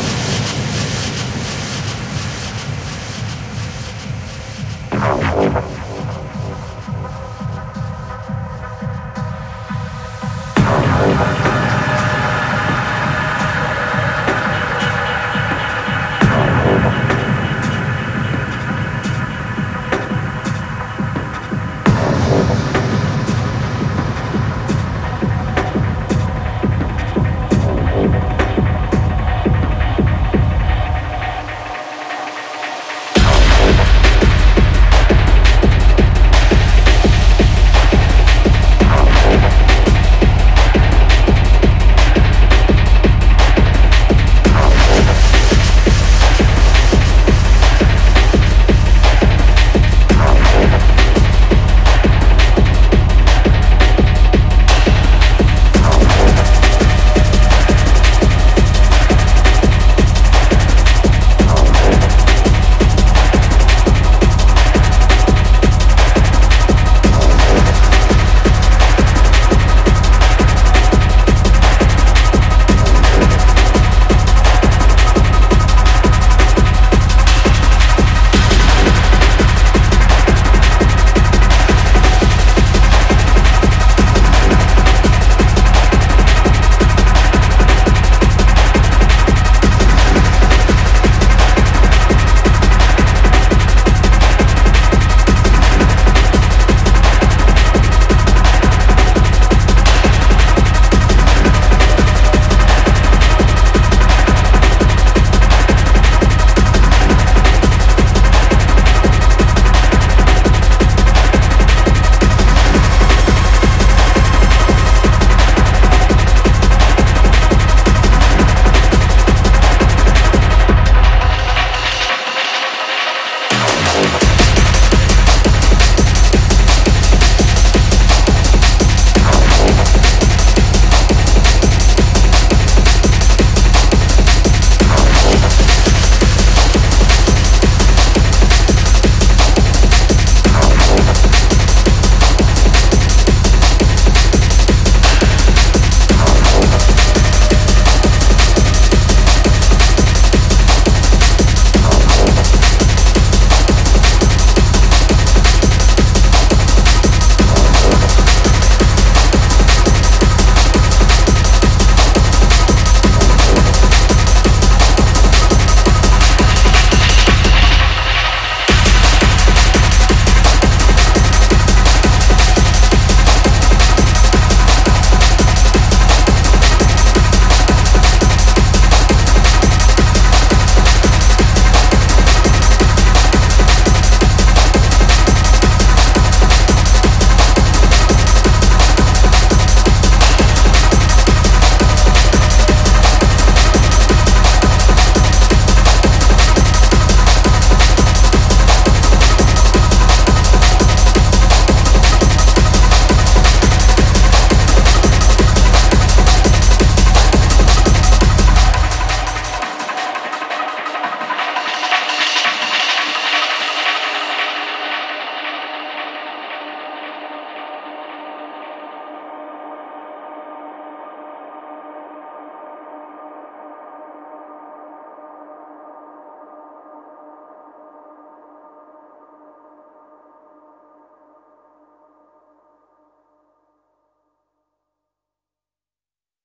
you.